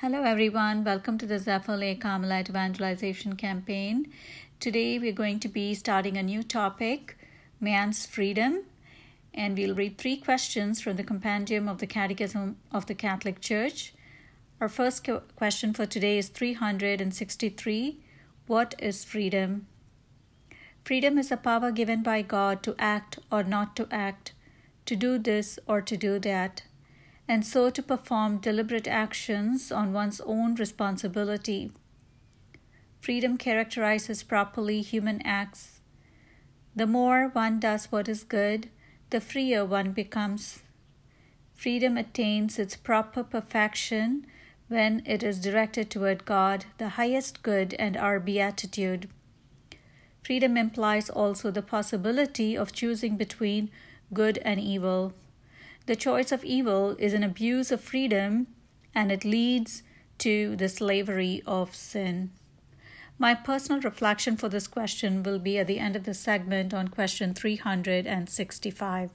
Hello, everyone. Welcome to the Zephyrlake Carmelite Evangelization Campaign. Today, we're going to be starting a new topic man's freedom. And we'll read three questions from the Compendium of the Catechism of the Catholic Church. Our first question for today is 363 What is freedom? Freedom is a power given by God to act or not to act, to do this or to do that and so to perform deliberate actions on one's own responsibility. Freedom characterizes properly human acts. The more one does what is good, the freer one becomes. Freedom attains its proper perfection when it is directed toward God, the highest good, and our beatitude. Freedom implies also the possibility of choosing between good and evil. The choice of evil is an abuse of freedom and it leads to the slavery of sin. My personal reflection for this question will be at the end of the segment on question 365.